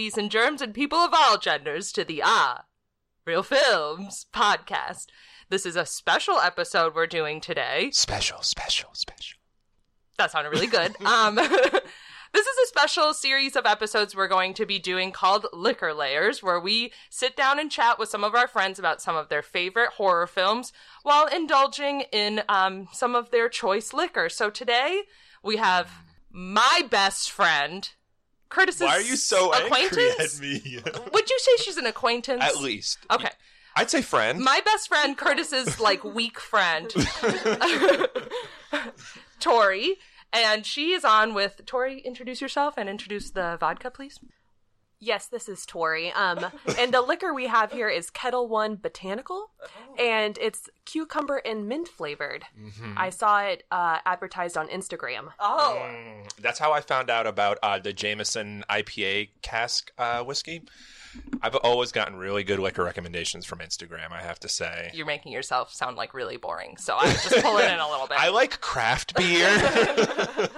Ladies and germs and people of all genders, to the Ah Real Films podcast. This is a special episode we're doing today. Special, special, special. That sounded really good. um, this is a special series of episodes we're going to be doing called Liquor Layers, where we sit down and chat with some of our friends about some of their favorite horror films while indulging in um, some of their choice liquor. So today we have my best friend, Curtis's Why are you so angry at me? Would you say she's an acquaintance? at least. Okay. I'd say friend. My best friend, Curtis's like weak friend, Tori, and she is on with Tori. Introduce yourself and introduce the vodka, please. Yes, this is Tori. Um, and the liquor we have here is Ketel One Botanical, and it's cucumber and mint flavored. I saw it uh, advertised on Instagram. Oh, Mm, That's how I found out about uh, the Jameson IPA cask uh, whiskey. I've always gotten really good liquor recommendations from Instagram, I have to say. you're making yourself sound like really boring, so I'm just pulling in a little bit. I like craft beer.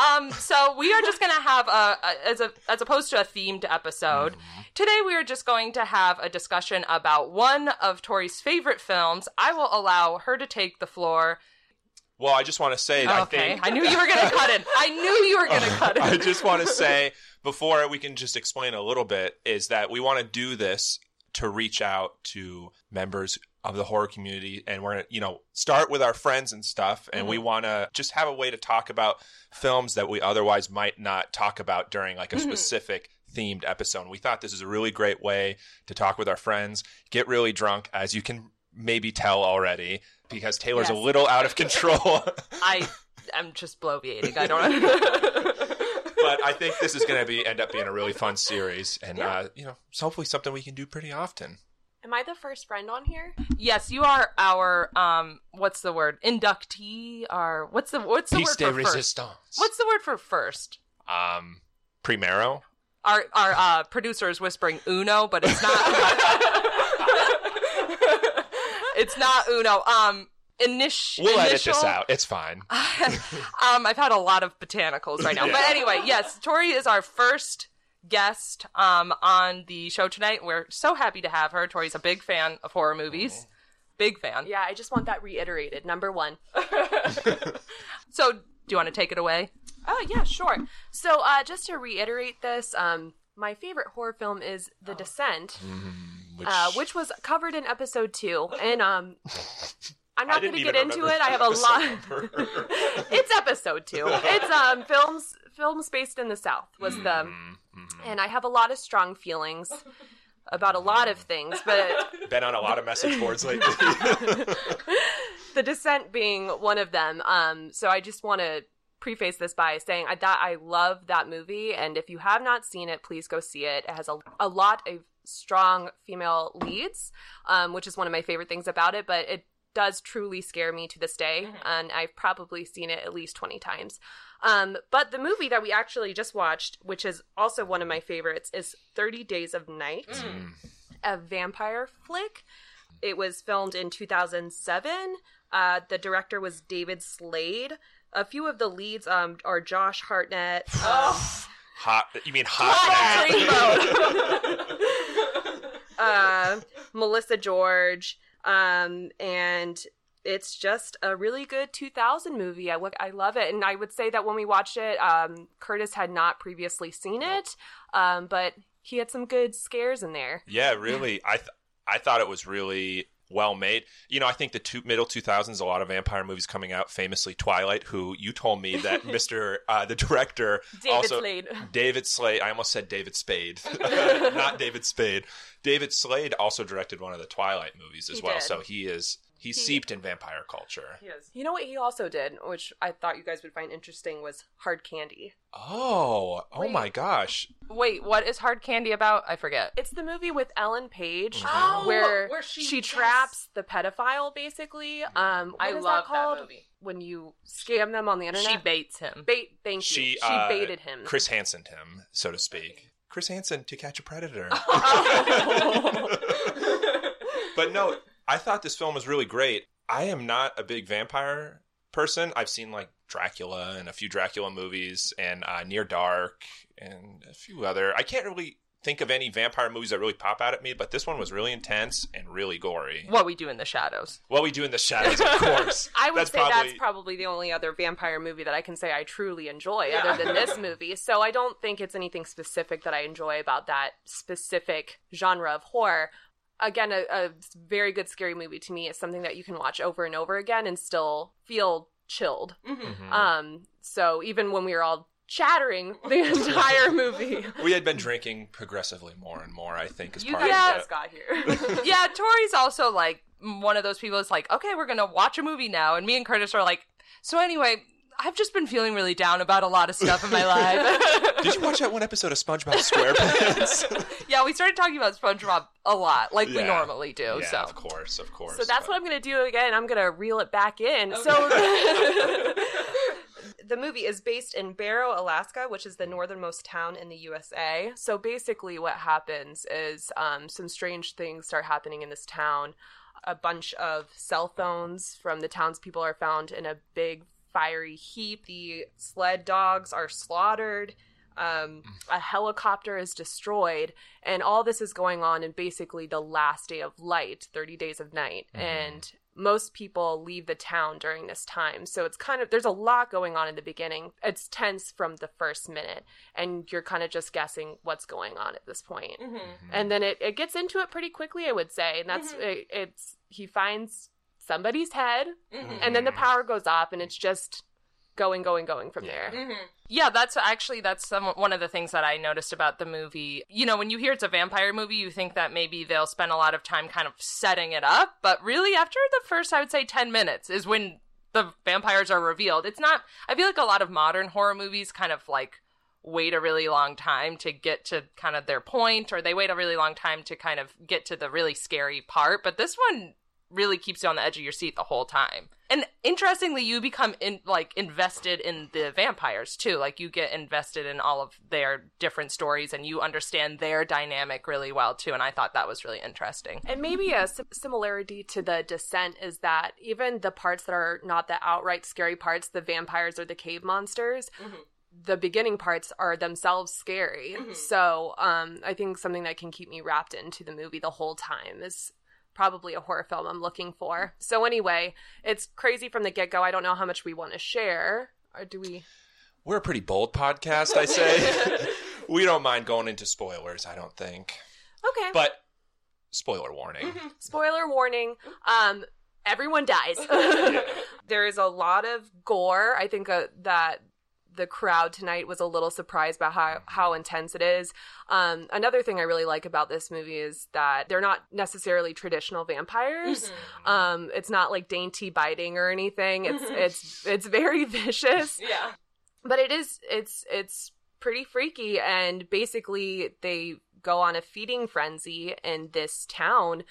Um, so we are just gonna have a, a as a as opposed to a themed episode. Today we are just going to have a discussion about one of Tori's favorite films. I will allow her to take the floor. well, I just want to say, I okay, think. I knew you were gonna cut it. I knew you were gonna cut it. I just want to say before we can just explain a little bit is that we want to do this to reach out to members of the horror community and we're to you know start with our friends and stuff and we mm-hmm. want to just have a way to talk about films that we otherwise might not talk about during like a mm-hmm. specific themed episode we thought this is a really great way to talk with our friends get really drunk as you can maybe tell already because taylor's a little out of control I am just bloviating. I don't. but I think this is going to be end up being a really fun series, and uh, you know, it's hopefully something we can do pretty often. Am I the first friend on here? yes, you are our um. What's the word? Inductee. Our what's the what's the word for first? What's the word for first? um primero? Our our uh, producer is whispering Uno, but it's not. it's not Uno. Um, initial. We'll edit this out. It's fine. um, I've had a lot of botanicals right now. But anyway, yes, Tori is our first guest um, on the show tonight. We're so happy to have her. Tori's a big fan of horror movies. Big fan. Yeah, I just want that reiterated. Number one. So, do you want to take it away? Oh yeah, sure. So uh, just to reiterate this, um, my favorite horror film is The Descent, Which, uh, which was covered in episode two, and um, I'm not going to get into it. I have a lot. it's episode two. It's um films films based in the South was the, Mm-hmm. and I have a lot of strong feelings about a lot of things, but Been on a lot of message boards lately. the descent being one of them. Um, so I just want to preface this by saying I, that I love that movie, and if you have not seen it, please go see it. It has a, a lot of strong female leads, um, which is one of my favorite things about it. But it does truly scare me to this day, and I've probably seen it at least twenty times. Um, but the movie that we actually just watched, which is also one of my favorites, is Thirty Days of Night, a vampire flick. It was filmed in 2007. Uh, the director was David Slade. A few of the leads um, are Josh Hartnett, um, hot. You mean hot? Matt? uh, Melissa George, um, and it's just a really good 2000 movie. I look, I love it, and I would say that when we watched it, um, Curtis had not previously seen it, um, but he had some good scares in there. Yeah, really. I th- I thought it was really well made. You know, I think the two, middle 2000s, a lot of vampire movies coming out. Famously, Twilight. Who you told me that Mister uh, the director David also Slade. David Slade. I almost said David Spade, not David Spade. David Slade also directed one of the Twilight movies as He well. did. So he is he's seeped in vampire culture. You know what he also did, which I thought you guys would find interesting, was Hard Candy. Oh, oh my gosh! Wait, what is Hard Candy about? I forget. It's the movie with Ellen Page Oh, where, where she- she, yes. traps the pedophile, basically. Um, I what is love that called? that movie. When you scam them on the internet. She baits him. Bait. Thank you. She She, uh, baited him. Chris Hansen him, so to speak. Chris Hansen to catch a predator. but no, I thought this film was really great. I am not a big vampire person. I've seen like Dracula and a few Dracula movies and uh, Near Dark and a few other. I can't really think of any vampire movies that really pop out at me, but this one was really intense and really gory. What we do in the shadows. What we do in the shadows, of course. I would That's say probably- that's probably the only other vampire movie that I can say I truly enjoy, Yeah. other than this movie. So I don't think it's anything specific that I enjoy about that specific genre of horror. Again, a, a very good scary movie to me is something that you can watch over and over again and still feel chilled. Mm-hmm. Um, so even when we were all chattering the entire movie, We had been drinking progressively more and more, I think, as you part guys of just got here. yeah, Tori's also like one of those people that's like, okay, we're gonna watch a movie now, and me and Curtis are like, so anyway, I've just been feeling really down about a lot of stuff in my life. Did you watch that one episode of SpongeBob SquarePants? yeah, we started talking about SpongeBob a lot, like we normally do. yeah, so of course, of course. So that's but- what I'm going to do again. I'm going to reel it back in. So the movie is based in Barrow, Alaska, which is the northernmost town in the USA. So basically, what happens is um, some strange things start happening in this town. A bunch of cell phones from the townspeople are found in a big fiery heap. The sled dogs are slaughtered. Um, a helicopter is destroyed, and all this is going on in basically the last day of light, 30 days of night. Mm-hmm. And most people leave the town during this time. So it's kind of, there's a lot going on in the beginning. It's tense from the first minute, and you're kind of just guessing what's going on at this point. Mm-hmm. And then it, it gets into it pretty quickly, I would say. And that's, mm-hmm. it, it's, he finds somebody's head, mm-hmm. and then the mm-hmm. power goes off, and it's just going, going, going from there. Mm-hmm. Yeah, that's actually that's some one of the things that I noticed about the movie. You know, when you hear it's a vampire movie, you think that maybe they'll spend a lot of time kind of setting it up, but really after the first I would say 10 minutes is when the vampires are revealed. It's not I feel like a lot of modern horror movies kind of like wait a really long time to get to kind of their point or they wait a really long time to kind of get to the really scary part, but this one really keeps you on the edge of your seat the whole time. And interestingly, you become in like invested in the vampires too. Like you get invested in all of their different stories and you understand their dynamic really well too. And I thought that was really interesting. And maybe a sim- similarity to the descent is that even the parts that are not the outright scary parts, the vampires or the cave monsters, the beginning parts are themselves scary. So um, I think something that can keep me wrapped into the movie the whole time is probably a horror film I'm looking for. So anyway, it's crazy from the get go. I don't know how much we want to share. Or do we? We're a pretty bold podcast, I say. we don't mind going into spoilers, I don't think. Okay. But spoiler warning. spoiler warning um everyone dies there is a lot of gore i think uh, that the crowd tonight was a little surprised by how, how intense it is. Um, another thing I really like about this movie is that they're not necessarily traditional vampires. Um, it's not like dainty biting or anything. It's it's it's very vicious Yeah. but it is it's it's pretty freaky and basically they go on a feeding frenzy in this town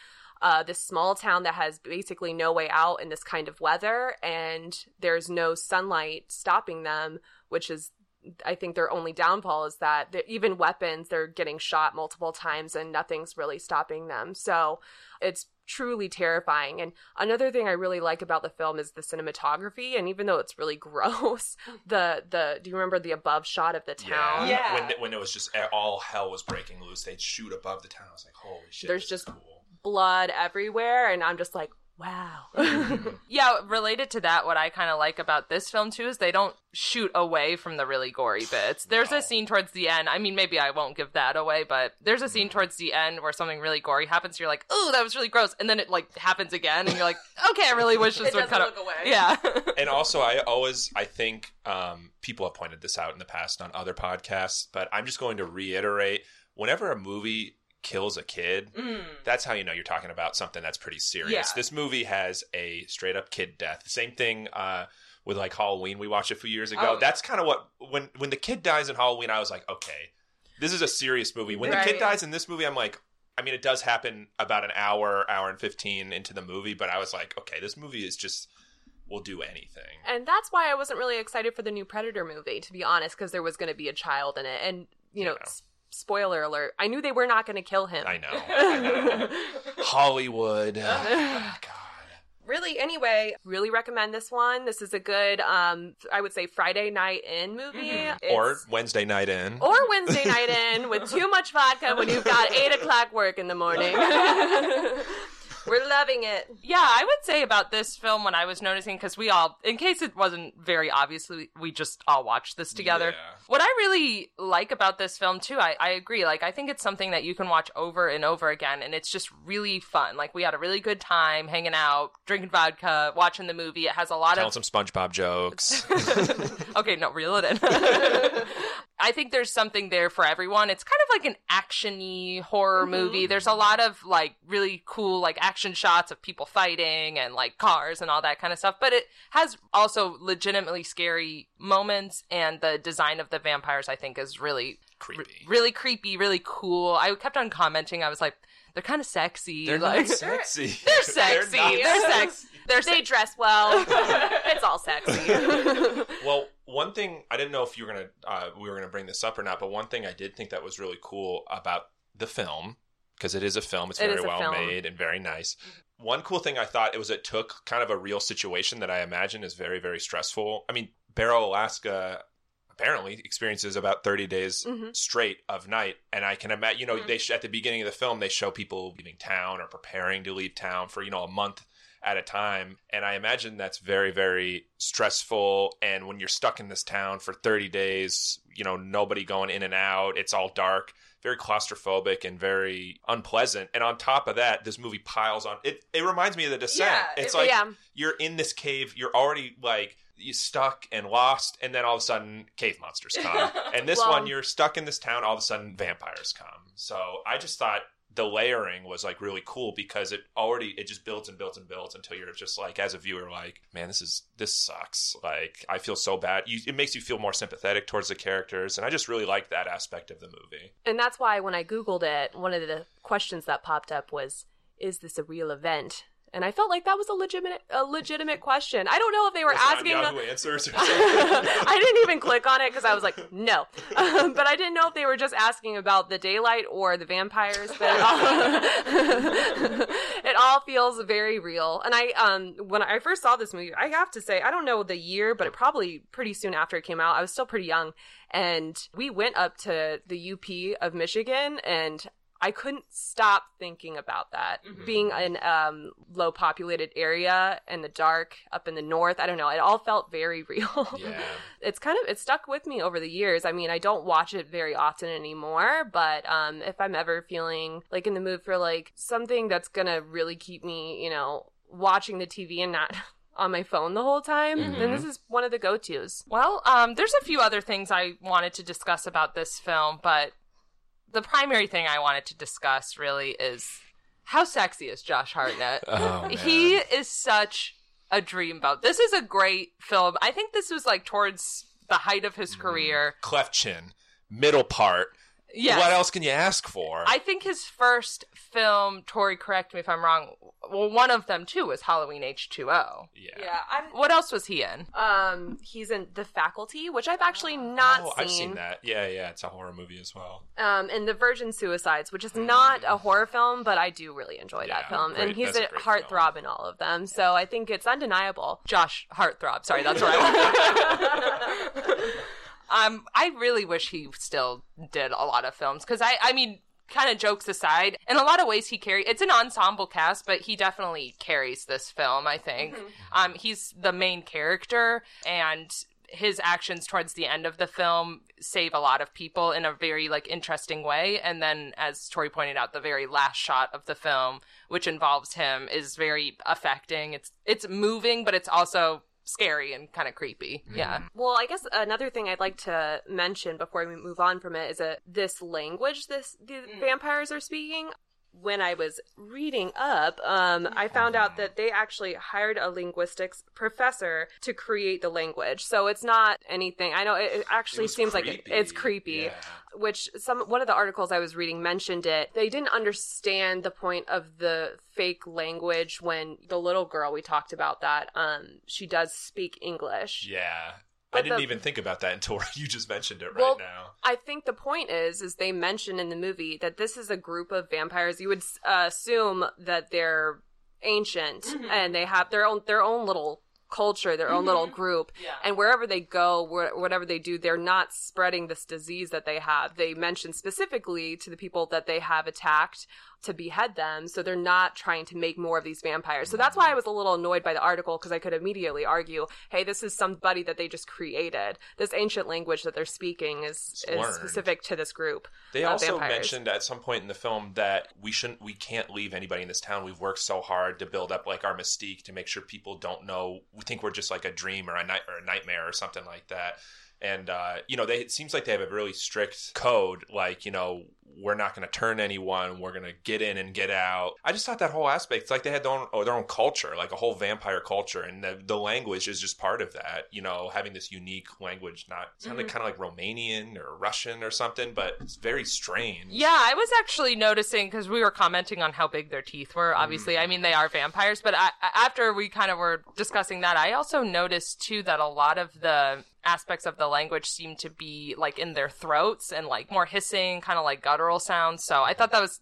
uh, this small town that has basically no way out in this kind of weather and there's no sunlight stopping them which is i think their only downfall is that even weapons they're getting shot multiple times and nothing's really stopping them so it's truly terrifying and another thing i really like about the film is the cinematography and even though it's really gross the the do you remember the above shot of the town Yeah. When, when it was just eh, all hell was breaking loose, they'd shoot above the town. I was like, holy shit. There's just- cool. blood everywhere and i'm just like wow Yeah, related to that, what I kind of like about this film too is they don't shoot away from the really gory bits. There's No. a scene towards the end. I mean, maybe I won't give that away, but there's a scene towards the end where something really gory happens. You're like, oh, that was really gross, and then it like happens again, and you're like, okay, I really wish this would doesn't kind of look away. yeah. and also I always I think um, people have pointed this out in the past on other podcasts, but I'm just going to reiterate: whenever a movie kills a kid, that's how you know you're talking about something that's pretty serious. Yeah. This movie has a straight up kid death. Same thing uh, with like Halloween we watched a few years ago. Oh. That's kind of what when when the kid dies in Halloween, I was like, okay, this is a serious movie. When the kid dies in this movie, I'm like. I mean, it does happen about an hour, hour and 15 into the movie, but I was like, okay, this movie is just, will do anything. and that's why i wasn't really excited for the new predator movie to be honest because there was going to be a child in it and you know Yeah. s- spoiler alert i knew they were not going to kill him I know. I know. Hollywood. Oh, God. really, anyway, really recommend this one. This is a good, um, I would say, Friday night in movie. or Wednesday night in. or Wednesday night in with too much vodka when you've got eight o'clock work in the morning. We're loving it. Yeah, I would say about this film when I was noticing because we all, in case it wasn't very obviously, we, we just all watched this together. Yeah. What I really like about this film too, I, I agree. Like, I think it's something that you can watch over and over again, and it's just really fun. Like, we had a really good time hanging out, drinking vodka, watching the movie. It has a lot Telling of some SpongeBob jokes. okay, no, reel it in. I think there's something there for everyone. It's kind of like an actiony horror mm-hmm. movie. There's a lot of like really cool like action shots of people fighting and like cars and all that kind of stuff, but it has also legitimately scary moments and the design of the vampires I think is really Creepy. really creepy, really cool. I kept on commenting. I was like they're kind of sexy. They're like not sexy. they're sexy. not They're, sexy. They're They sexy. dress well. it's all sexy. Well, one thing I didn't know if you were gonna uh, we were gonna bring this up or not, but one thing I did think that was really cool about the film because it is a film, it's It very well film. made and very nice. One cool thing I thought it was it took kind of a real situation that I imagine is very very stressful. I mean, Barrow, Alaska. Apparently, experiences about thirty days Mhm. straight of night, and I can imagine. You know, Mhm. they sh- at the beginning of the film they show people leaving town or preparing to leave town for you know a month at a time. And I imagine that's very, very stressful. And when you're stuck in this town for 30 days, you know, nobody going in and out, it's all dark, very claustrophobic and very unpleasant. And on top of that, this movie piles on. It, it reminds me of The Descent. Yeah, it's it- like yeah. you're in this cave, you're already like, you stuck and lost, and then all of a sudden, cave monsters come. and this Well- one, you're stuck in this town, all of a sudden, vampires come. So I just thought the layering was like really cool because it already it just builds and builds and builds until you're just like as a viewer like man this is this sucks. Like i feel so bad. You, it makes you feel more sympathetic towards the characters and i just really like that aspect of the movie. And that's why when I Googled it, one of the questions that popped up was, is this a real event? And I felt like that was a legitimate a legitimate question. I don't know if they were Was that asking Yahoo answers or something? I didn't even click on it because I was like, no. Um, but I didn't know if they were just asking about the daylight or the vampires. But it all, it all feels very real. And I, um, when I first saw this movie, I have to say, I don't know the year, but it probably pretty soon after it came out. I was still pretty young, and we went up to the UP of Michigan and. I couldn't stop thinking about that. Mhm. Being in um low populated area in the dark up in the north, I don't know. It all felt very real. yeah it's kind of it stuck with me over the years. I mean, I don't watch it very often anymore, but um if I'm ever feeling like in the mood for like something that's going to really keep me, you know, watching the TV and not on my phone the whole time, then Mhm. this is one of the go-tos. Well, um, there's a few other things I wanted to discuss about this film, but the primary thing I wanted to discuss really is how sexy is Josh Hartnett? oh, he is such a dreamboat. This is a great film. I think this was like towards the height of his mm-hmm. career. cleft chin middle part Yes. what else can you ask for I think his first film, Tori, correct me if I'm wrong. Well, one of them too was Halloween H2O. yeah, I'm What else was he in? um he's in The Faculty, which I've actually not oh, seen. I've seen that. Yeah, yeah, it's a horror movie as well. um, and the Virgin Suicides, which is not a horror film, but I do really enjoy Yeah, that film. great- And he's a a, great heartthrob in all of them, so I think it's undeniable. Josh Heartthrob. Sorry, that's what I want. um, I really wish he still did a lot of films because I, I mean, kind of jokes aside, in a lot of ways he carry. It's an ensemble cast, but he definitely carries this film. I think. Um, he's the main character, and his actions towards the end of the film save a lot of people in a very like interesting way and then as tori pointed out the very last shot of the film which involves him is very affecting it's it's moving but it's also scary and kind of creepy yeah Well, I guess another thing I'd like to mention before we move on from it is that this language this the Mm. vampires are speaking. When I was reading up, um, I found out that they actually hired a linguistics professor to create the language. So it's not anything. I know it, it actually It seems like it, it's creepy. Yeah. Which some one of the articles I was reading mentioned it. They didn't understand the point of the fake language when the little girl we talked about that um she does speak English. Yeah. But I didn't the- even think about that until you just mentioned it right Well, now. I think the point is, is they mention in the movie that this is a group of vampires. You would uh, assume that they're ancient and they have their own their own little culture, their own little group. Yeah. And wherever they go, wh- whatever they do, they're not spreading this disease that they have. They mention specifically to the people that they have attacked to behead them. So they're not trying to make more of these vampires. So that's why I was a little annoyed by the article because I could immediately argue, hey, this is somebody that they just created. This ancient language that they're speaking is, is specific to this group. They also vampires. mentioned at some point in the film that we shouldn't, we can't leave anybody in this town. We've worked so hard to build up like our mystique to make sure people don't know. We think we're just like a dream or a night or a nightmare or something like that. And uh, you know, they it seems like they have a really strict code. Like you know, we're not going to turn anyone. We're going to get in and get out. I just thought that whole aspect, it's like they had their own oh, their own culture, like a whole vampire culture, and the, the language is just part of that. You know, having this unique language, not sounded mm-hmm. kind of like Romanian or Russian or something, but it's very strange. Yeah, I was actually noticing because we were commenting on how big their teeth were. Obviously, mm. I mean they are vampires, but I, after we kind of were discussing that, I also noticed too that a lot of the aspects of the language seem to be like in their throats and like more hissing, kind of like guttural sounds. So I thought that was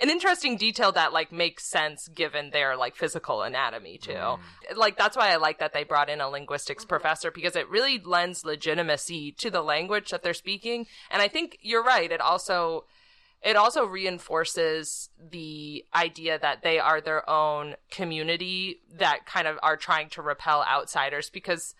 an interesting detail that like makes sense given their like physical anatomy too. Mm. Like that's why I like that they brought in a linguistics professor because it really lends legitimacy to the language that they're speaking. And I think you're right. It also it also reinforces the idea that they are their own community that kind of are trying to repel outsiders because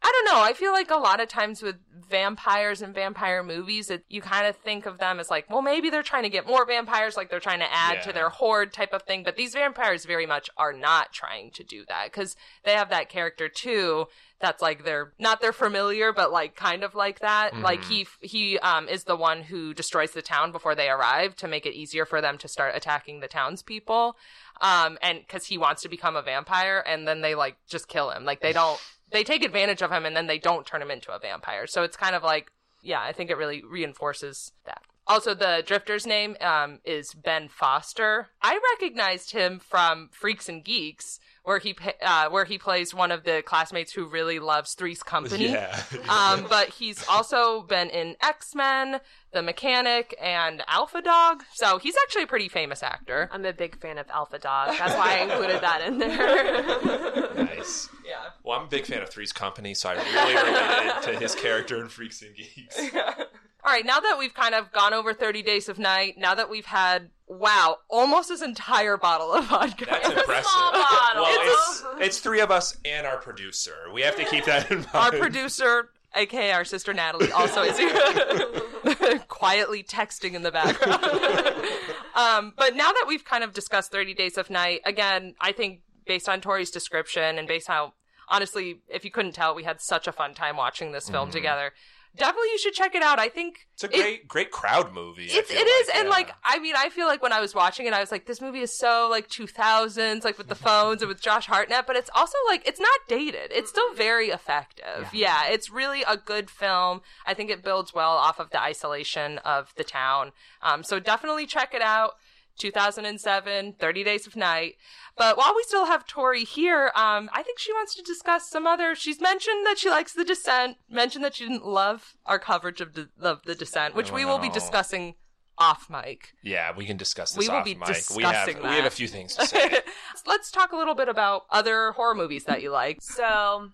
I don't know. I feel like a lot of times with vampires and vampire movies, it, you kind of think of them as like, well, maybe they're trying to get more vampires, like they're trying to add to their horde type of thing. But these vampires very much are not trying to do that because they have that character too. That's like they're not their familiar, but like kind of like that. Like he he um is the one who destroys the town before they arrive to make it easier for them to start attacking the townspeople. Um, and because he wants to become a vampire, and then they like just kill him. Like they don't they take advantage of him and then they don't turn him into a vampire. So it's kind of like, yeah, I think it really reinforces that. Also, the drifter's name um, is Ben Foster. I recognized him from Freaks and Geeks, where he uh, where he plays one of the classmates who really loves Three's Company. Yeah. Um, but he's also been in X Men, The Mechanic, and Alpha Dog. So he's actually a pretty famous actor. I'm a big fan of Alpha Dog. That's why I included that in there. nice. Yeah. Well, I'm a big fan of Three's Company, so I really related to his character in Freaks and Geeks. All right, now that we've kind of gone over 30 Days of Night, now that we've had, wow, almost this entire bottle of vodka. That's impressive. small bottle. Well, It's it's, it's three of us and our producer. We have to keep that in mind. our producer, aka our sister Natalie, also is here quietly texting in the background. um, but now that we've kind of discussed 30 Days of Night, again, I think based on Tori's description and based on how, honestly, if you couldn't tell, we had such a fun time watching this film together. Definitely, you should check it out. I think It's a it- great, great crowd movie. It's it is, like, and yeah. like I mean, I feel like when I was watching it, I was like, this movie is so like 2000s, like with the phones and with Josh Hartnett, but it's also like it's not dated. It's still very effective. Yeah. it's really a good film. I think it builds well off of the isolation of the town. Um, so definitely check it out. 2007, 30 Days of Night. But while we still have Tori here, um, I think she wants to discuss some other. She's mentioned that she likes The Descent, mentioned that she didn't love our coverage of, the of The Descent, which Oh, we will be discussing off mic. yeah, we can discuss this We will off be mic. we have discussing we have a few things to say. Let's talk a little bit about other horror movies that you like. So,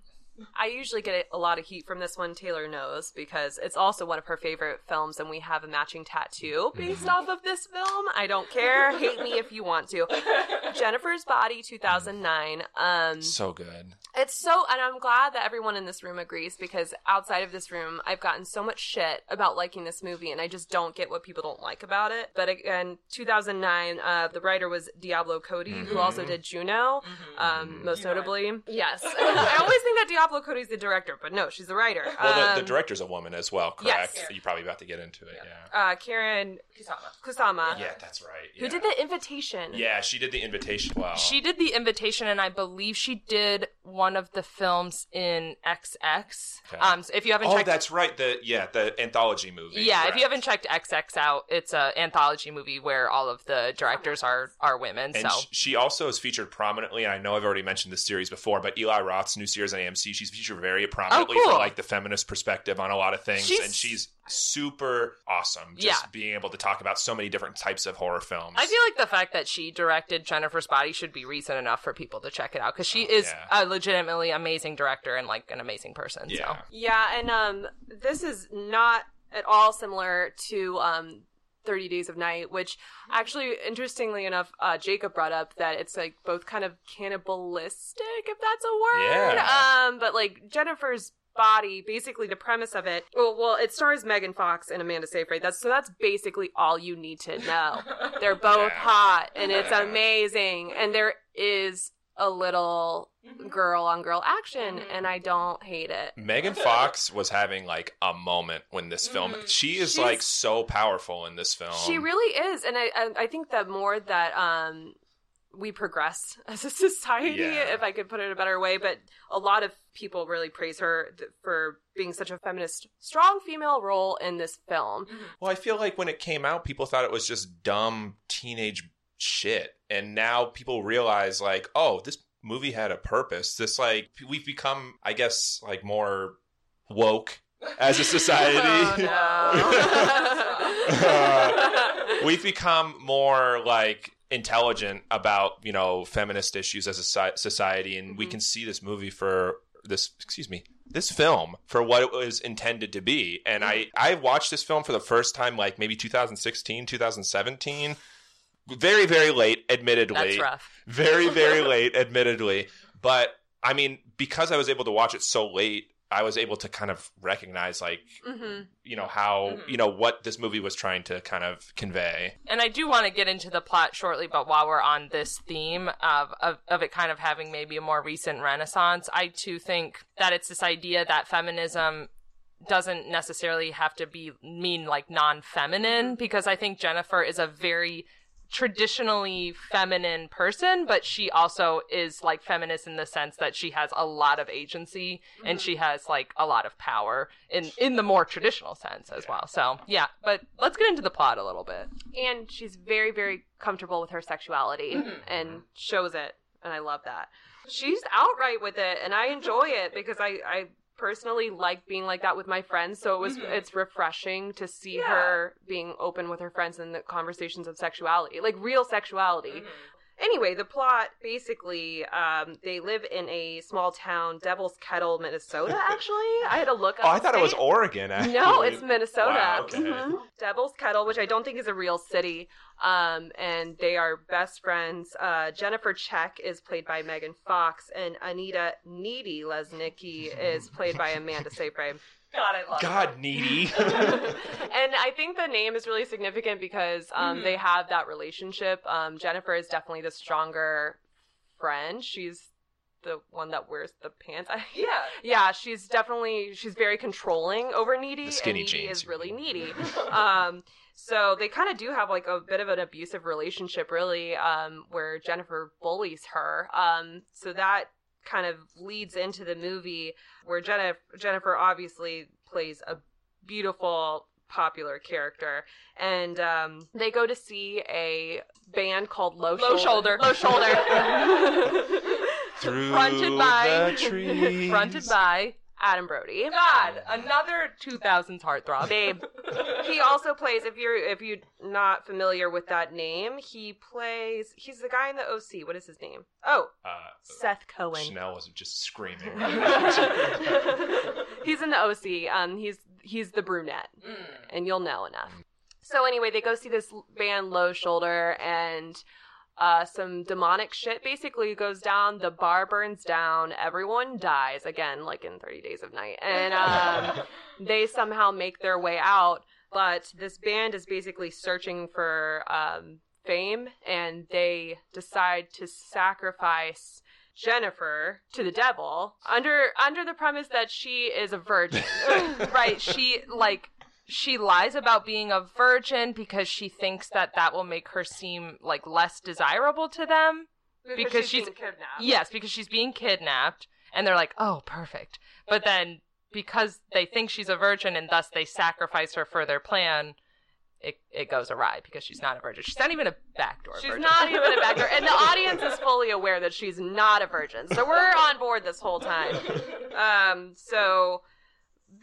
I usually get a lot of heat from this one, Taylor knows, because it's also one of her favorite films, and we have a matching tattoo based off of this film. I don't care. Hate me if you want to. Jennifer's Body, 2009. Um, so good. it's so, and I'm glad that everyone in this room agrees because outside of this room, I've gotten so much shit about liking this movie, and I just don't get what people don't like about it. But again, 2009, uh, the writer was Diablo Cody, who also did Juno, um, most notably. Yes, I always think that Diablo Cody's the director, but no, she's the writer. Well, the, Um, the director's a woman as well, correct? yes. You're probably about to get into it. Yeah. uh, Karyn Kusama, Kusama. Yeah, that's right. who did the invitation. Yeah, she did the invitation well. She did the invitation, and I believe she did one of the films in XX. Okay. Um, so if you haven't Oh, checked, that's right. The yeah, the anthology movie. yeah, if you haven't checked XX out, it's a anthology movie where all of the directors are are women. And so sh- she also is featured prominently, and I know I've already mentioned this series before, but Eli Roth's new series on AMC, she's featured very prominently Oh, cool. for like the feminist perspective on a lot of things, She's- and she's super awesome. Just Yeah. being able to talk about so many different types of horror films. I feel like the fact that she directed Jennifer's Body should be reason enough for people to check it out because she Oh, is yeah. a legitimately amazing director and like an amazing person. yeah. So Yeah, and um, this is not at all similar to um, 30 Days of Night, which actually, interestingly enough, uh, Jacob brought up that it's like both kind of cannibalistic, if that's a word. Yeah. Um, but like Jennifer's body, basically the premise of it. Well, well, it stars Megan Fox and Amanda Seyfried. That's so that's basically all you need to know. They're both hot, and it's amazing. And there is a little girl on girl action, and I don't hate it. Megan Fox was having like a moment when this film. Mhm. She is She's- like so powerful in this film. She really is, and I I, I think that more that um we progress as a society, Yeah. if I could put it a better way. But a lot of people really praise her th- for being such a feminist, strong female role in this film. Mm-hmm. Well, I feel like when it came out, people thought it was just dumb teenage shit, and now people realize like, oh, this movie had a purpose. This like we've become, I guess, like more woke as a society. Oh, no. Uh, we've become more like intelligent about you know feminist issues as a society and we Mhm. can see this movie for this excuse me this film for what it was intended to be. And i i watched this film for the first time like maybe 2016 2017 very very late admittedly. Very very late admittedly. But i mean because i was able to watch it so late i was able to kind of recognize like hmm you know how Mhm. you know what this movie was trying to kind of convey. And I do want to get into the plot shortly, but while we're on this theme of, of, of it kind of having maybe a more recent renaissance, I too think that it's this idea that feminism doesn't necessarily have to be mean like non-feminine because I think Jennifer is a very traditionally feminine person, but she also is like feminist in the sense that she has a lot of agency and she has like a lot of power in in the more traditional sense as well. So, yeah, but let's get into the plot a little bit. and she's very very comfortable with her sexuality mm-hmm. and shows it and i love that she's outright with it and i enjoy it because i i personally like being like that with my friends so it was Mhm. it's refreshing to see Yeah. her being open with her friends in the conversations of sexuality like real sexuality Anyway, the plot basically, um, they live in a small town, Devil's Kettle, Minnesota. Actually, I had to look. Up Oh, I thought it was. Oregon. Actually. No, it's Minnesota. Wow, okay. Mhm. Devil's Kettle, which I don't think is a real city. Um, and they are best friends. Uh, Jennifer Check is played by Megan Fox, and Anita Needy Lesnicki is played by Amanda Seyfried. God, I love God needy. and I think the name is really significant because um, Mhm. they have that relationship. Um, Jennifer is definitely the stronger friend. She's the one that wears the pants. Yeah. yeah, she's definitely she's very controlling over Needy, The skinny and Needy jeans, is really needy. um, so they kind of do have like a bit of an abusive relationship, really, um, where Jennifer bullies her. Um, so that kind of leads into the movie where Jennifer Jennifer obviously plays a beautiful popular character and um, they go to see a band called low, Low Shoulder. low shoulder Through Fronted by- the trees. Fronted by adam brody. God, another 2000s heartthrob. babe he also plays if you're if you're not familiar with that name he plays he's the guy in the oc what is his name? Oh Uh, seth cohen. Chanel was just screaming. he's in the oc um he's he's the brunette. And you'll know enough. So anyway they go see this band low shoulder and uh, some demonic shit basically goes down. The bar burns down. Everyone dies again, like in Thirty Days of Night, and um, they somehow make their way out. But this band is basically searching for um, fame, and they decide to sacrifice Jennifer to the devil under under the premise that she is a virgin. right, she like she lies about being a virgin because she thinks that that will make her seem like less desirable to them. Because she's- being kidnapped. Yes, because she's being kidnapped and they're like, "Oh, perfect." But then because they think she's a virgin and thus they sacrifice her for their plan, it it goes awry because she's not a virgin. She's not even a backdoor She's virgin. not even a backer, and the audience is fully aware that she's not a virgin. So we're on board this whole time. Um, so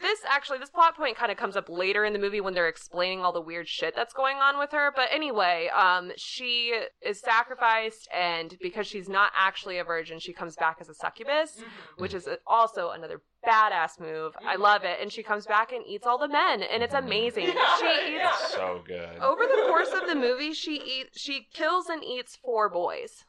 this actually this plot point kind of comes up later in the movie when they're explaining all the weird shit that's going on with her but anyway um she is sacrificed and because she's not actually a virgin she comes back as a succubus Mm-hmm. which is also another badass move. I love it and she comes back and eats all the men and it's amazing. She eats So good. over the course of the movie she eats she kills and eats four boys.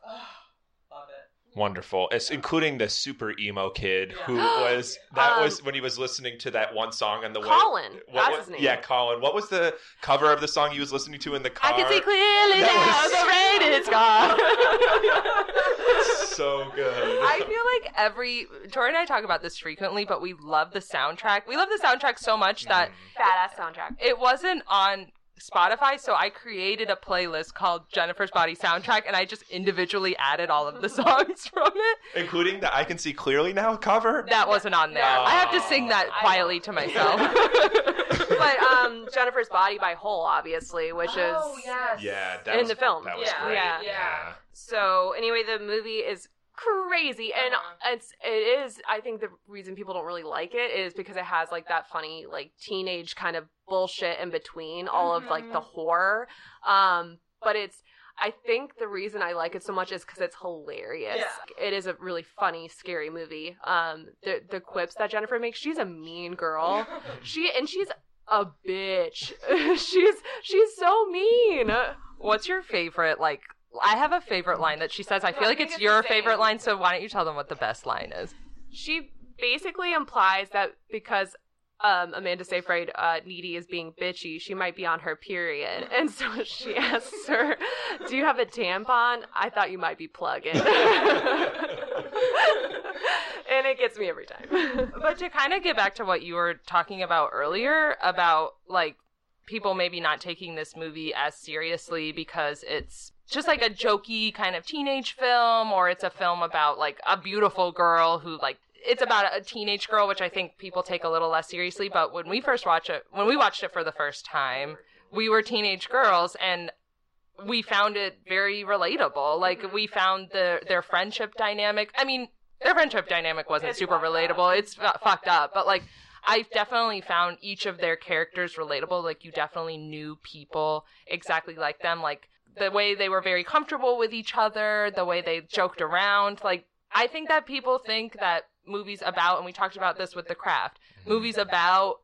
Love it. Wonderful. It's including the super emo kid who was that Um, was when he was listening to that one song on the way. Colin, What that's was- his name. Yeah, Colin. What was the cover of the song he was listening to in the car? i can see clearly That now was- the rain is gone so good. I feel like every Tori and I talk about this frequently, but we love the soundtrack. We love the soundtrack so much that badass soundtrack it wasn't on Spotify, so I created a playlist called Jennifer's Body Soundtrack, and I just individually added all of the songs from it. including the I can see clearly now cover. That wasn't on there. I have to sing that quietly to myself. but um jennifer's body by hole obviously which Oh, is yes. yeah, that In was, the film. That was Yeah. great. Yeah. Yeah. so anyway the movie is crazy and Uh-huh. it's it is i think the reason people don't really like it is because it has like that funny like teenage kind of bullshit in between all of like the Mm-hmm. horror um but it's I think the reason I like it so much is because it's hilarious. It is a really funny, scary movie. Um, the the quips that Jennifer makes, she's a mean girl. She and she's a bitch. she's she's so mean. What's your favorite, like, I have a favorite line that she says. I feel like it's your favorite line, so why don't you tell them what the best line is? She basically implies that because um, Amanda Seyfried, uh, Needy is being bitchy, she might be on her period. And so she asks her, Do you have a tampon? I thought you might be plugging. and it gets me every time. But to kind of get back to what you were talking about earlier about like people maybe not taking this movie as seriously because it's just like a jokey kind of teenage film or it's a film about like a beautiful girl who like it's about a teenage girl which I think people take a little less seriously but when we first watched it when we watched it for the first time we were teenage girls and we found it very relatable like we found the their friendship dynamic I mean their friendship dynamic wasn't super relatable it's fucked up but like I definitely found each of their characters relatable. Like you definitely knew people exactly like them. Like the way they were very comfortable with each other, the way they joked around. Like I think that people think that movies about, and we talked about this with The Craft, mm-hmm. movies about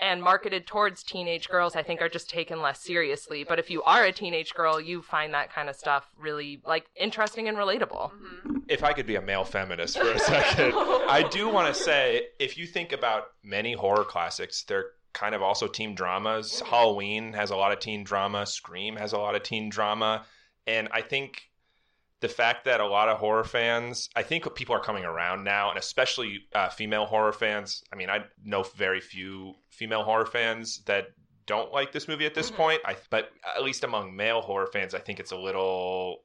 and marketed towards teenage girls, I think are just taken less seriously. But if you are a teenage girl, you find that kind of stuff really like interesting and relatable. Mm-hmm. if I could be a male feminist for a second, I do want to say if you think about many horror classics, they're kind of also teen dramas. Halloween has a lot of teen drama, Scream has a lot of teen drama, and I think the fact that a lot of horror fans, I think people are coming around now, and especially uh, female horror fans. I mean, I know very few female horror fans that don't like this movie at this point. I, but at least among male horror fans, I think it's a little,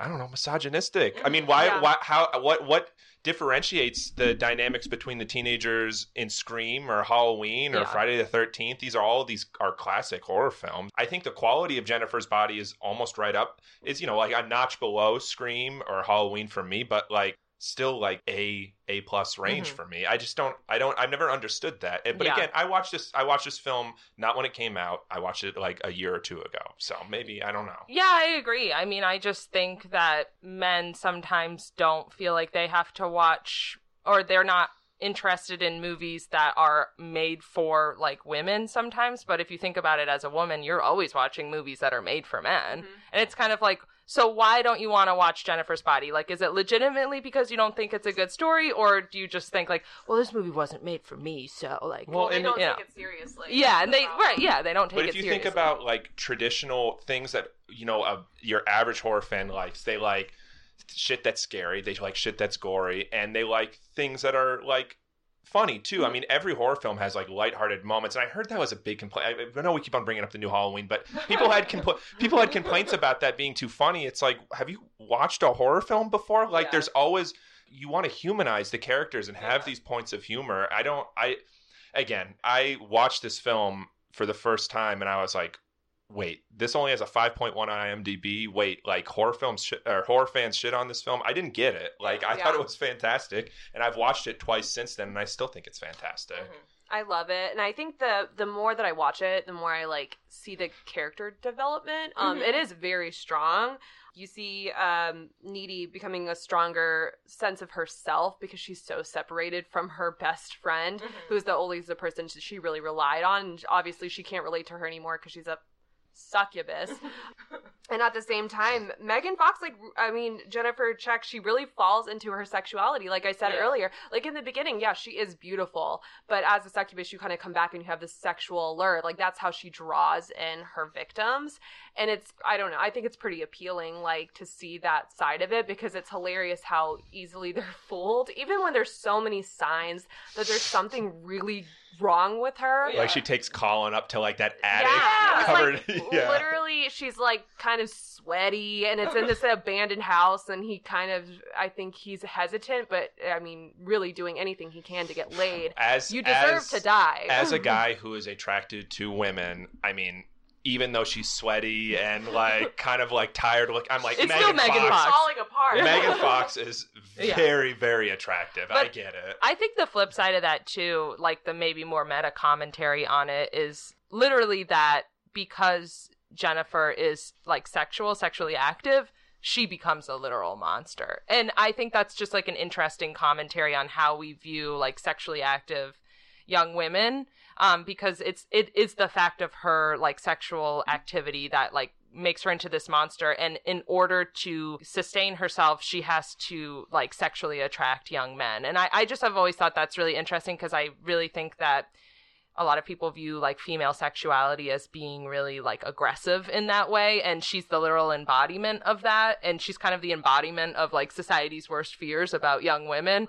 I don't know, misogynistic. I mean, mm, why, Yeah. why, how, what, what differentiates the dynamics between the teenagers in Scream or Halloween or Yeah. Friday the Thirteenth? These are all these are classic horror films. I think the quality of Jennifer's Body is almost right up. Is you know like a notch below Scream or Halloween for me, but like still like a a plus range Mhm. for me. I just don't. I don't. I've never understood that. But Yeah. again, I watched this. I watched this film not when it came out. I watched it like a year or two ago. So maybe I don't know. Yeah, I agree. I mean, I just think that men sometimes don't feel like they have to watch or they're not interested in movies that are made for like women sometimes, but if you think about it as a woman, you're always watching movies that are made for men. And it's kind of like so why don't you want to watch Jennifer's Body? Like is it legitimately because you don't think it's a good story or do you just think like, well, this movie wasn't made for me, so like Well, they and- don't yeah. take it seriously. yeah, and the they problem. right, yeah, they don't take it seriously. But it if you seriously. think about like traditional things that you know uh, your average horror fan likes, they like shit that's scary. They like shit that's gory, and they like things that are like funny too. I mm-hmm. mean, every horror film has like lighthearted moments, and I heard that was a big complaint. I, know we keep on bringing up the new Halloween, but people had compl- people had complaints about that being too funny. It's like, have you watched a horror film before? Like, Yeah. there's always you want to humanize the characters and have these points of humor. I don't. I again, I watched this film for the first time, and I was like, wait, this only has a 5.1 on IMDb. Wait, like horror films sh- or horror fans shit on this film. I didn't get it. Like I Yeah. thought it was fantastic, and I've watched it twice since then, and I still think it's fantastic. I love it, and I think the the more that I watch it, the more I like see the character development. Um, Mhm. it is very strong. You see, um, Needy becoming a stronger sense of herself because she's so separated from her best friend, Mhm. who's the only the person she really relied on. And obviously, she can't relate to her anymore because she's a succubus. And at the same time, Megan Fox, like, I mean, Jennifer Check, she really falls into her sexuality. Like I said Yeah. earlier, like in the beginning, yeah, she is beautiful, but as a succubus, you kind of come back and you have this sexual allure. Like that's how she draws in her victims. And it's, I don't know, I think it's pretty appealing, like, to see that side of it because it's hilarious how easily they're fooled, even when there's so many signs that there's something really wrong with her. Yeah. Like she takes Colin up to like that attic Yeah, covered. like, yeah. literally, she's like kind of sweaty, and it's in this abandoned house, and he kind of, I think he's hesitant, but I mean, really doing anything he can to get laid. As You deserve as- to die. as a guy who is attracted to women, I mean, even though she's sweaty and like kind of like tired, look, I'm like It's Megan, still Megan Fox. Fox. falling apart. Megan Fox is Yeah. very, very attractive. I But- get it. I think the flip side of that too, like the maybe more meta commentary on it is literally that because Jennifer is like sexual, sexually active, she becomes a literal monster. And I think that's just like an interesting commentary on how we view like sexually active young women um because it's it is the fact of her like sexual activity that like makes her into this monster and in order to sustain herself she has to like sexually attract young men and i, I just have always thought that's really interesting because i really think that a lot of people view like female sexuality as being really like aggressive in that way and she's the literal embodiment of that and she's kind of the embodiment of like society's worst fears about young women.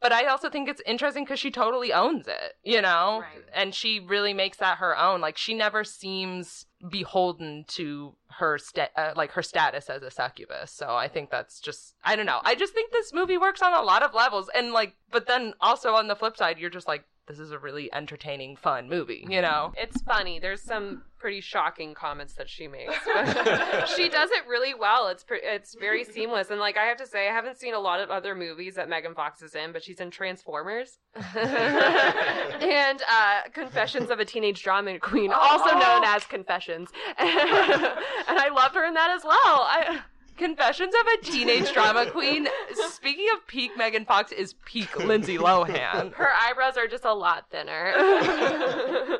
But i also think it's interesting because she totally owns it you know? Right. and she really makes that her own. Like she never seems beholden to her sta- uh, like her status as a succubus. So i think that's just i don't know. I just think this movie works on a lot of levels and like but then also on the flip side you're just like this is a really entertaining fun movie you know It's funny. There's some pretty shocking comments that she makes. She does it really well. It's pre- it's very seamless. And like I have to say, I haven't seen a lot of other movies that Megan Fox is in, but she's in Transformers and uh, Confessions of a Teenage Drama Queen, also known as Confessions. and I loved her in that as well. I. confessions of a teenage drama queen speaking of peak megan fox is peak lindsay lohan Her eyebrows are just a lot thinner.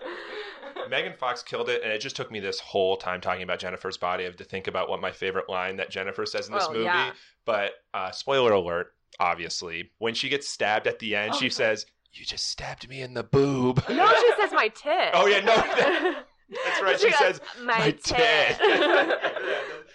Megan Fox killed it, and it just took me this whole time talking about Jennifer's body. I have to think about what my favorite line that Jennifer says in this Well, movie. yeah. But uh, spoiler alert, obviously, when she gets stabbed at the end, Oh, she says, "You just stabbed me in the boob." no, she says my tit. Oh yeah, no, That's right. She, goes, says, my, "My tit. tit."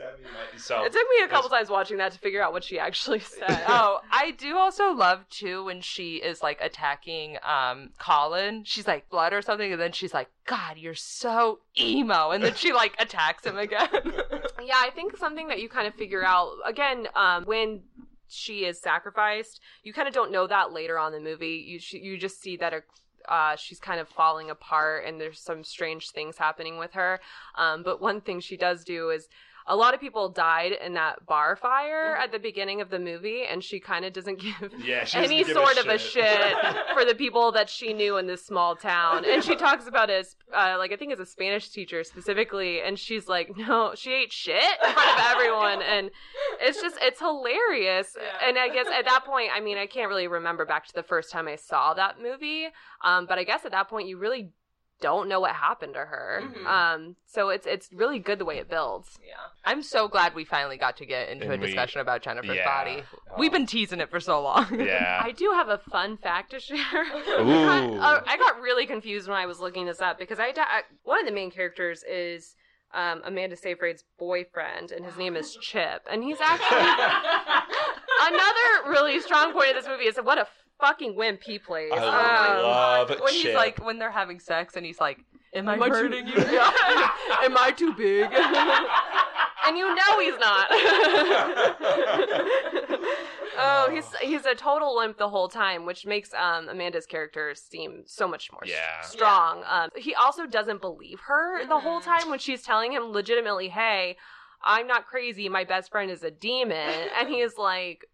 She stabbed me so It took me a couple times watching that to figure out what she actually said. oh, I do also love too when she is like attacking um Colin. She's like blood or something, and then she's like, "God, you're so emo," and then she like attacks him again. yeah, I think something that you kind of figure out again um, when she is sacrificed. You kind of don't know that later on in the movie. You sh- you just see that. A, uh, she's kind of falling apart, and there's some strange things happening with her. Um, but one thing she does do is a lot of people died in that bar fire at the beginning of the movie, and she kind of doesn't give yeah, she doesn't any give sort of a shit for the people that she knew in this small town. And she talks about it as, uh, like, I think as a Spanish teacher specifically. And she's like, no, she ate shit in front of everyone. And it's just, it's hilarious. Yeah. And I guess at that point, I mean, I can't really remember back to the first time I saw that movie. Um, but I guess at that point, you really don't know what happened to her. Mhm. Um, so it's it's really good the way it builds. yeah, I'm so glad we finally got to get into And a we- discussion about Jennifer's yeah. body. Oh. We've been teasing it for so long. Yeah. I do have a fun fact to share. Ooh. Uh, I got really confused when I was looking this up because I, I one of the main characters is um, Amanda Seyfried's boyfriend, and his name is Chip, and he's actually another really strong point of this movie is what a fucking wimp he plays. I Um, love when he's like when they're having sex and he's like, "Am I Am I too- hurting you? Am I too big?" and you know he's not. Oh, he's he's a total limp the whole time, which makes um Amanda's character seem so much more s- Yeah. strong. Um, he also doesn't believe her the whole time when she's telling him legitimately, "Hey, I'm not crazy. My best friend is a demon," and he is like, "Mm,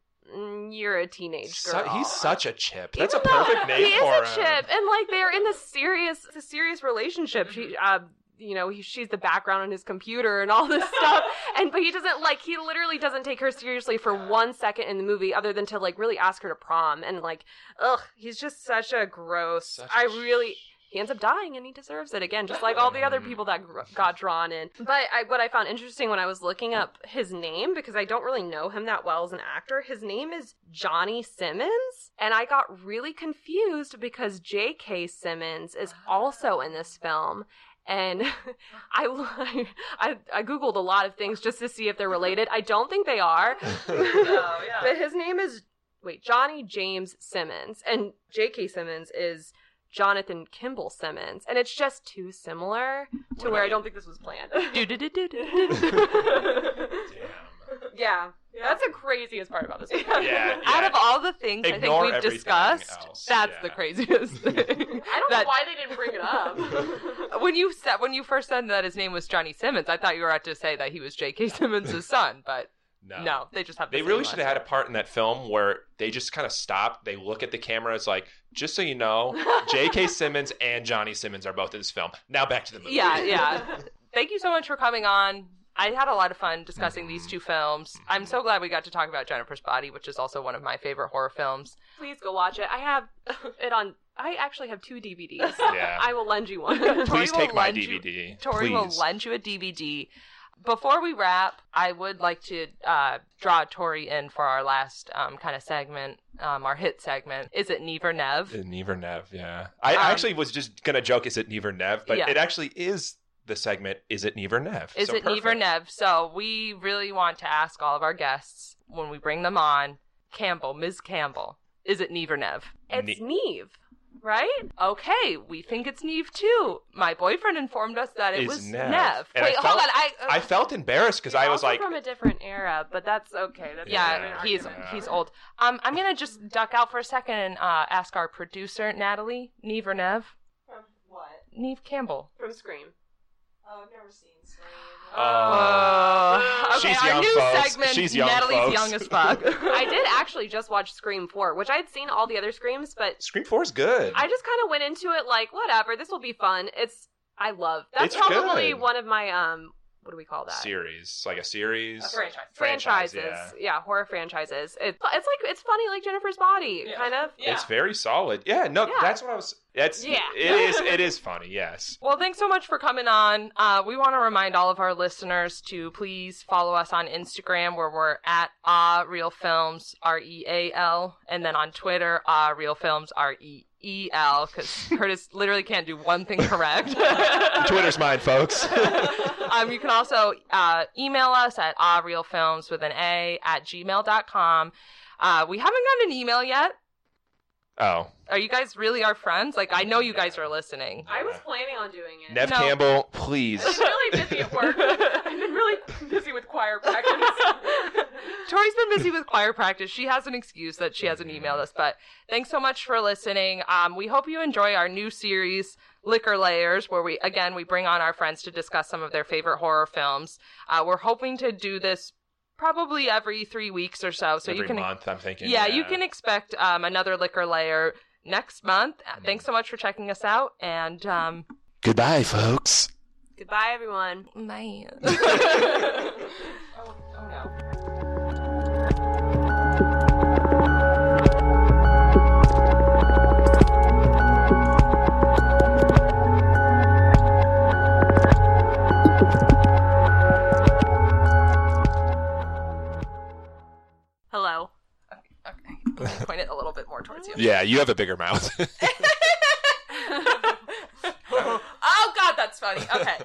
"You're a teenage girl." he's such a chip. That's a Even though perfect name he for is a him. chip, and like they're in this serious, a serious relationship. She, uh, you know, he, she's the background on his computer and all this stuff, and but he doesn't like. He literally doesn't take her seriously for one second in the movie, other than to like really ask her to prom, and like, ugh, he's just such a gross. Such I a really. He ends up dying and he deserves it again, just like all the other mm. people that gr- got drawn in. But I, what I found interesting when I was looking up his name, because I don't really know him that well as an actor, his name is Johnny Simmons. And I got really confused because J.K. Simmons is also in this film. And I, I, I Googled a lot of things just to see if they're related. I don't think they are. Oh, yeah. But his name is, wait, Johnny James Simmons. And J.K. Simmons is Jonathan Kimball Simmons. And it's just too similar to where I don't think this was planned. yeah. That's the craziest part about this movie. Yeah, Out of all the things I think we've everything discussed, else. that's Yeah. the craziest thing. I don't know That- why they didn't bring it up. when you said when you first said that his name was Johnny Simmons, I thought you were about to say that he was J.K. Simmons' son, but No. no, they just have. The They same really should have had a part in that film where they just kind of stop. They look at the camera. It's like, just so you know, J.K. Simmons and Johnny Simmons are both in this film. Now back to the movie. Yeah, yeah. Thank you so much for coming on. I had a lot of fun discussing these mm-hmm. two films. I'm so glad we got to talk about Jennifer's Body, which is also one of my favorite horror films. Please go watch it. I have it on. I actually have two DVDs. Yeah. I will lend you one. Please Tori take will my lend you- DVD. Tori will lend you a DVD. Before we wrap, I would like to uh, draw Tori in for our last um, kind of segment, um, our hit segment. Is it Neve or Nev? Uh, Never Nev, yeah. I Um, actually was just gonna joke, is it Never Nev? But Yeah. it actually is the segment, is it Never Nev? Is So it Neve or. Nev? So we really want to ask all of our guests when we bring them on, Campbell, Ms. Campbell, is it Neve or Nev? it's Neve, right? Okay, we think it's Neve too. My boyfriend informed us that it Is was Nev. Nev. And I Wait, hold felt- on. I, uh, I felt embarrassed because I was Also like, from a different era, but that's okay. That's yeah, Yeah. he's Yeah. he's old. Um, I'm gonna just duck out for a second and uh, ask our producer Natalie, Neve or Nev, From what? Neve Campbell. from Scream. Oh, I've never seen Scream. Oh. okay, She's our young, new folks. segment. She's young, Natalie's folks. young as fuck. I did actually just watch Scream 4, which I'd seen all the other Screams, but Scream 4 is good. I just kind of went into it like, whatever, this will be fun. It's, I love. That's It's probably good. one of my, um, what do we call that? series. Like a series. A franchise. Franchise, franchises. yeah. horror franchises. It's, it's like, it's funny like Jennifer's Body, Yeah. kind of. Yeah. It's very solid. Yeah, no, Yeah. that's what I was. That's Yeah. It is. It is funny. Yes. Well, thanks so much for coming on. Uh, we want to remind all of our listeners to please follow us on Instagram where we're at Ah Real Films R E A L, and then on Twitter Ah Real Films R E E L because Curtis literally can't do one thing correct. Twitter's mine, folks. um, you can also uh, email us at ahrealfilms with an A at gmail.com. Uh, we haven't gotten an email yet. oh, Are you guys really our friends? Like, I know you guys are listening. I was planning on doing it. Nev No. Campbell, please. I've been really busy at work. I've been really busy with choir practice. Tori's been busy with choir practice. She has an excuse that she hasn't emailed us, but thanks so much for listening. Um, we hope you enjoy our new series, Liquor Layers, where we, again, we bring on our friends to discuss some of their favorite horror films. Uh, we're hoping to do this probably every three weeks or so. So Every you can, month, I'm thinking. yeah, you can expect um, another Liquor Layer next month. Uh, Thanks so much for checking us out, and um, Goodbye, folks. Goodbye, everyone. man. Point it a little bit more towards you. Yeah, you have a bigger mouth. oh God, that's funny. Okay.